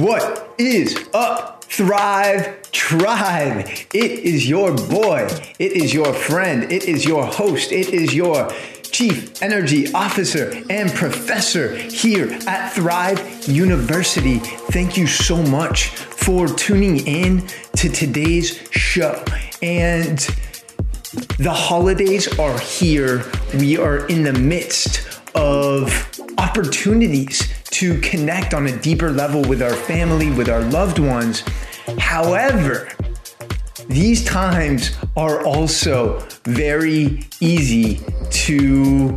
What is up, Thrive Tribe? It is your boy, it is your friend, it is your host, it is your Chief Energy Officer and Professor here at Thrive University. Thank you so much for tuning in to today's show. And the holidays are here. We are in the midst of opportunities to connect on a deeper level with our family, with our loved ones. However, these times are also very easy to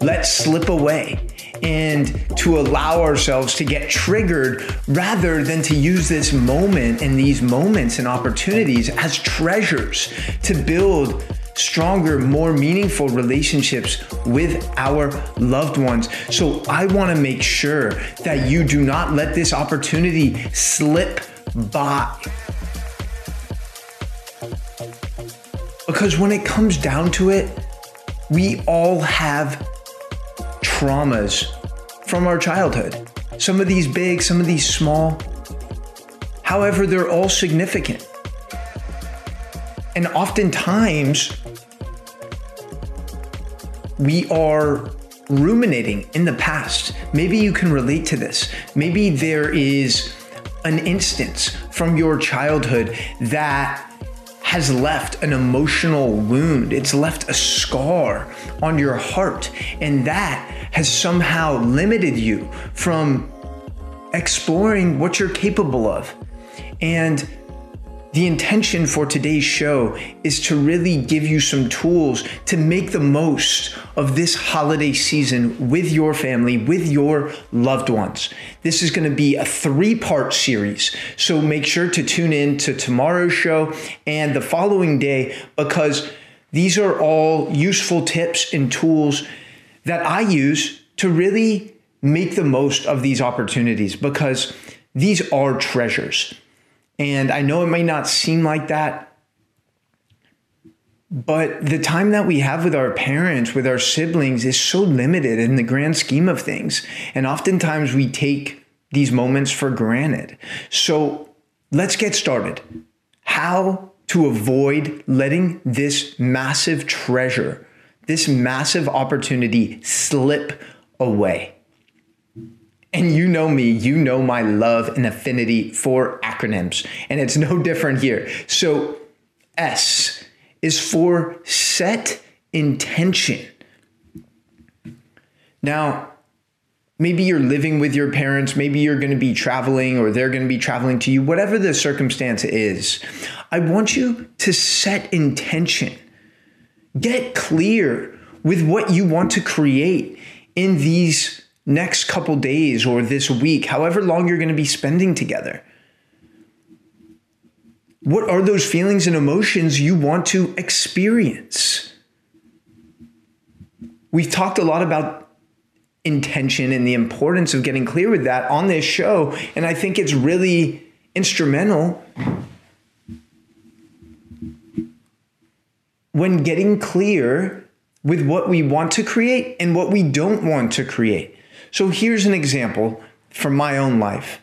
let slip away and to allow ourselves to get triggered rather than to use this moment and these moments and opportunities as treasures to build stronger, more meaningful relationships with our loved ones. So I want to make sure that you do not let this opportunity slip by. Because when it comes down to it, we all have traumas from our childhood. Some of these big, some of these small. However, they're all significant. And oftentimes, we are ruminating in the past. Maybe you can relate to this. Maybe there is an instance from your childhood that has left an emotional wound. It's left a scar on your heart. And that has somehow limited you from exploring what you're capable of. And the intention for today's show is to really give you some tools to make the most of this holiday season with your family, with your loved ones. This is going to be a three part series. So make sure to tune in to tomorrow's show and the following day because these are all useful tips and tools that I use to really make the most of these opportunities because these are treasures. And I know it may not seem like that, but the time that we have with our parents, with our siblings, is so limited in the grand scheme of things. And oftentimes we take these moments for granted. So let's get started. How to avoid letting this massive treasure, this massive opportunity slip away. And you know me, you know my love and affinity for acronyms, and it's no different here. So, S is for set intention. Now, maybe you're living with your parents, maybe you're going to be traveling or they're going to be traveling to you, whatever the circumstance is. I want you to set intention. Get clear with what you want to create in these next couple days or this week, however long you're going to be spending together. What are those feelings and emotions you want to experience? We've talked a lot about intention and the importance of getting clear with that on this show. And I think it's really instrumental when getting clear with what we want to create and what we don't want to create. So here's an example from my own life.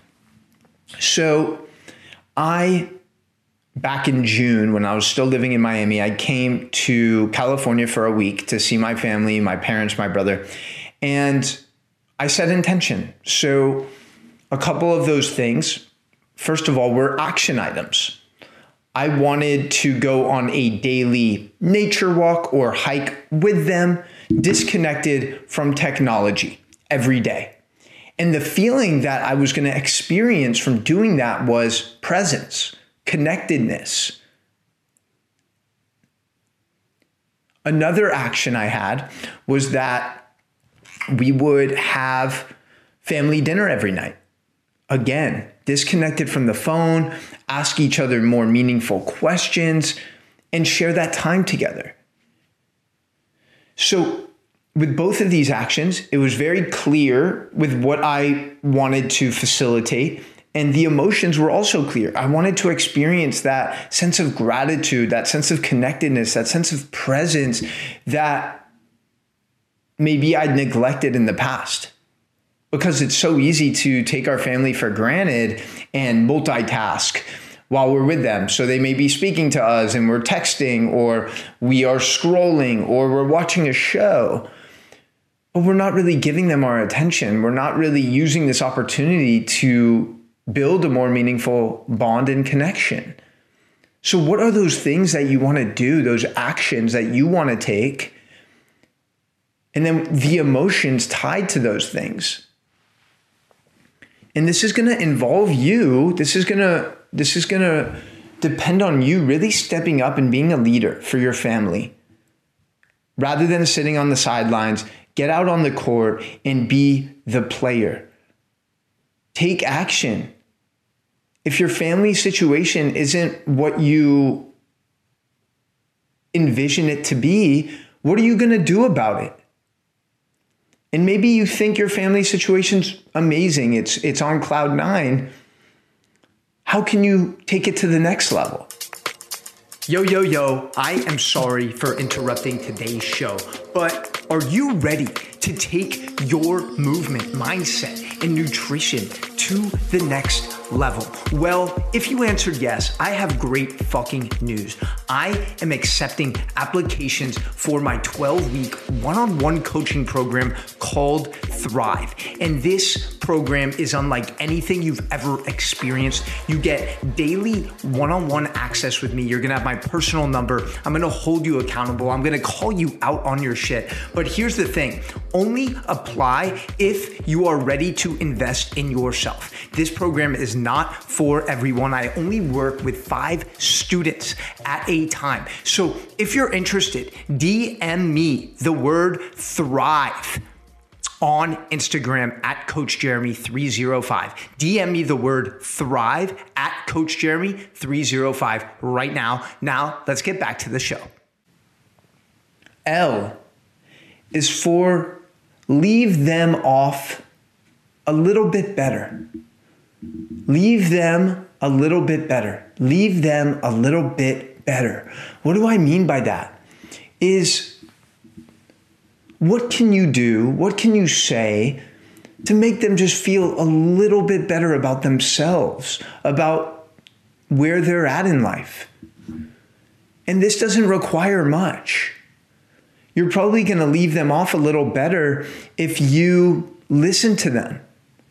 So I back in June when I was still living in Miami, I came to California for a week to see my family, my parents, my brother, and I set intention. So a couple of those things, first of all, were action items. I wanted to go on a daily nature walk or hike with them, disconnected from technology every day. And the feeling that I was going to experience from doing that was presence, connectedness. Another action I had was that we would have family dinner every night. Again, disconnected from the phone, ask each other more meaningful questions, and share that time together. So with both of these actions, it was very clear with what I wanted to facilitate. And the emotions were also clear. I wanted to experience that sense of gratitude, that sense of connectedness, that sense of presence that maybe I'd neglected in the past. because it's so easy to take our family for granted and multitask while we're with them. So they may be speaking to us and we're texting or we are scrolling or we're watching a show. But we're not really giving them our attention. We're not really using this opportunity to build a more meaningful bond and connection. So, what are those things that you want to do, those actions that you want to take? And then the emotions tied to those things. And this is going to involve you. This is going to this is going to depend on you really stepping up and being a leader for your family. Rather than sitting on the sidelines, get out on the court and be the player. Take action if your family situation isn't what you envision it to be, what are you going to do about it? And maybe you think your family situation's amazing. It's it's on cloud 9. How can you take it to the next level? Yo, yo, yo, I am sorry for interrupting today's show, but are you ready to take your movement, mindset, and nutrition to the next level? Well, if you answered yes, I have great fucking news. I am accepting applications for my 12 week one on one coaching program called Thrive. And this program is unlike anything you've ever experienced. You get daily one on one access with me. You're gonna have my personal number. I'm gonna hold you accountable. I'm gonna call you out on your shit. But here's the thing only apply if you are ready to invest in yourself. This program is not for everyone. I only work with five students at a time. So if you're interested, DM me the word thrive on Instagram at Coach Jeremy305. DM me the word thrive at Coach Jeremy305 right now. Now, let's get back to the show. L is for leave them off a little bit better. Leave them a little bit better. Leave them a little bit better. What do I mean by that? Is what can you do? What can you say to make them just feel a little bit better about themselves, about where they're at in life? And this doesn't require much. You're probably going to leave them off a little better if you listen to them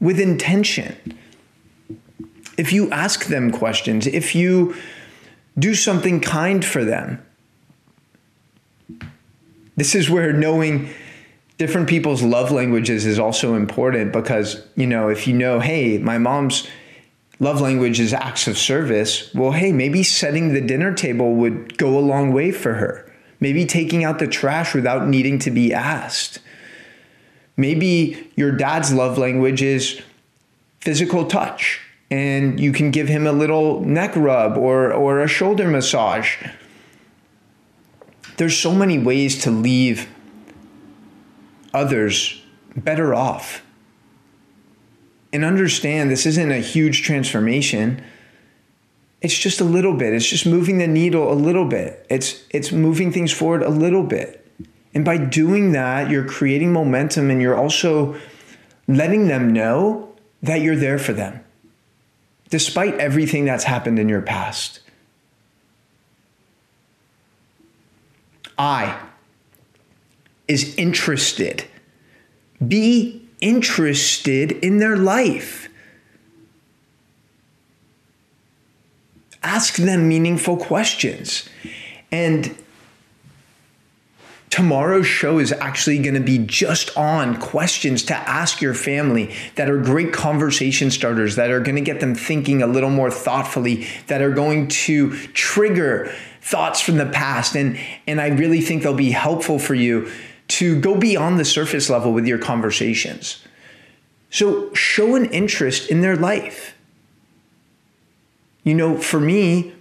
with intention if you ask them questions, if you do something kind for them. This is where knowing different people's love languages is also important because, you know, if you know, hey, my mom's love language is acts of service, well, hey, maybe setting the dinner table would go a long way for her. Maybe taking out the trash without needing to be asked. Maybe your dad's love language is physical touch and you can give him a little neck rub or, or a shoulder massage. There's so many ways to leave others better off. And understand this isn't a huge transformation. It's just a little bit. It's just moving the needle a little bit. It's it's moving things forward a little bit. And by doing that, you're creating momentum and you're also letting them know that you're there for them despite everything that's happened in your past. I is interested. Be interested in their life. Ask them meaningful questions. And tomorrow's show is actually going to be just on questions to ask your family that are great conversation starters, that are going to get them thinking a little more thoughtfully, that are going to trigger thoughts from the past. And, and I really think they'll be helpful for you to go beyond the surface level with your conversations. So show an interest in their life. You know, for me,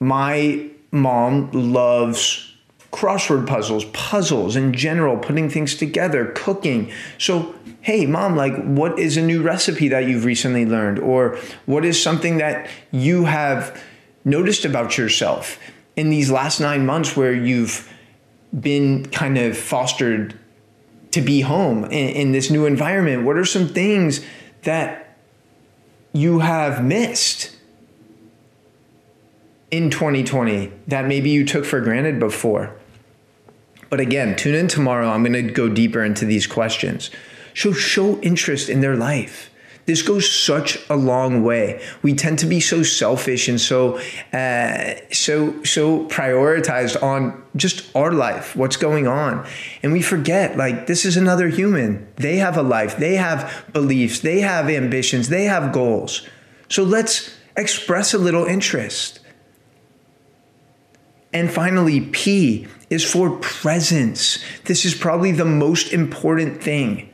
my mom loves crossword puzzles, puzzles in general, putting things together, cooking. So, hey, mom, like, what is a new recipe that you've recently learned? Or what is something that you have noticed about yourself in these last nine months where you've been kind of fostered to be home in, in this new environment? What are some things that you have missed in 2020 that maybe you took for granted before? But again, tune in tomorrow. I'm going to go deeper into these questions. So show interest in their life. This goes such a long way. We tend to be so selfish and so uh, so so prioritized on just our life, what's going on, and we forget like this is another human. They have a life. They have beliefs. They have ambitions. They have goals. So let's express a little interest. And finally, P is for presence. This is probably the most important thing.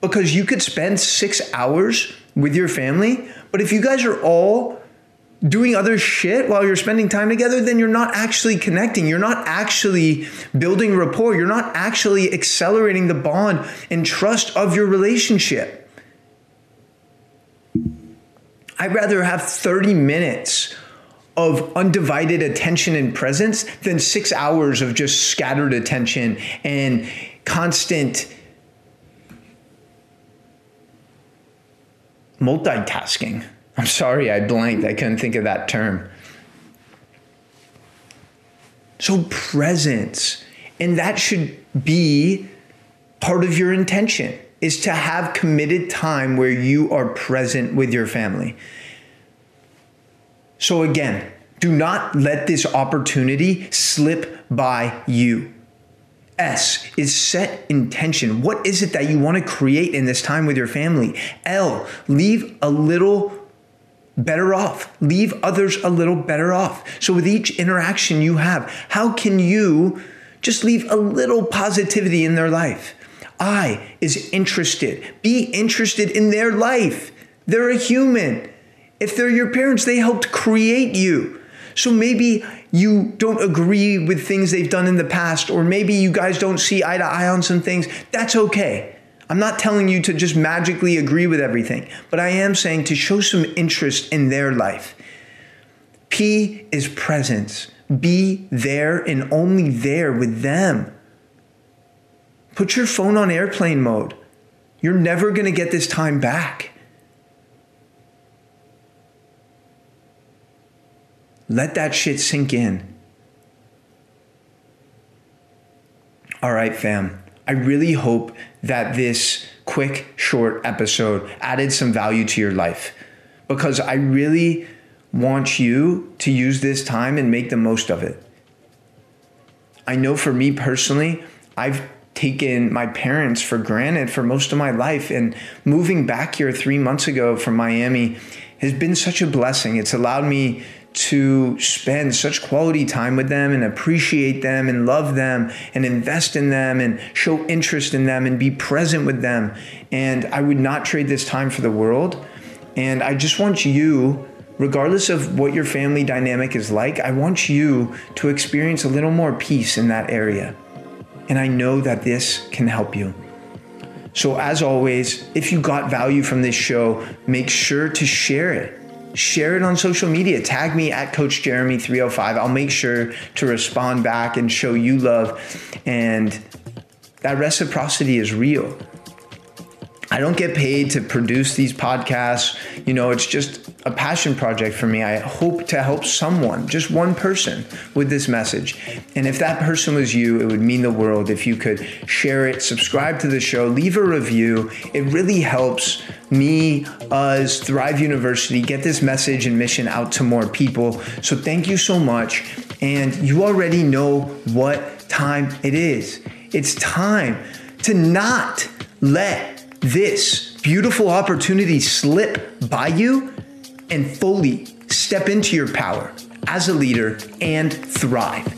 Because you could spend six hours with your family, but if you guys are all doing other shit while you're spending time together, then you're not actually connecting. You're not actually building rapport. You're not actually accelerating the bond and trust of your relationship. I'd rather have 30 minutes of undivided attention and presence than six hours of just scattered attention and constant multitasking. I'm sorry, I blanked. I couldn't think of that term. So, presence, and that should be part of your intention is to have committed time where you are present with your family. So, again, do not let this opportunity slip by you. S is set intention. What is it that you want to create in this time with your family? L, leave a little better off. Leave others a little better off. So, with each interaction you have, how can you just leave a little positivity in their life? I is interested. Be interested in their life. They're a human. If they're your parents, they helped create you. So maybe you don't agree with things they've done in the past, or maybe you guys don't see eye to eye on some things. That's okay. I'm not telling you to just magically agree with everything, but I am saying to show some interest in their life. P is presence. Be there and only there with them. Put your phone on airplane mode. You're never going to get this time back. Let that shit sink in. All right, fam. I really hope that this quick, short episode added some value to your life because I really want you to use this time and make the most of it. I know for me personally, I've taken my parents for granted for most of my life. And moving back here three months ago from Miami has been such a blessing. It's allowed me to spend such quality time with them and appreciate them and love them and invest in them and show interest in them and be present with them. And I would not trade this time for the world. And I just want you, regardless of what your family dynamic is like, I want you to experience a little more peace in that area. And I know that this can help you. So, as always, if you got value from this show, make sure to share it share it on social media. Tag me at Coach Jeremy 305. I'll make sure to respond back and show you love. And that reciprocity is real. I don't get paid to produce these podcasts. You know, it's just a passion project for me. I hope to help someone, just one person, with this message. And if that person was you, it would mean the world if you could share it, subscribe to the show, leave a review. It really helps me, us, Thrive University get this message and mission out to more people. So thank you so much. And you already know what time it is. It's time to not let this beautiful opportunity slip by you and fully step into your power as a leader and thrive.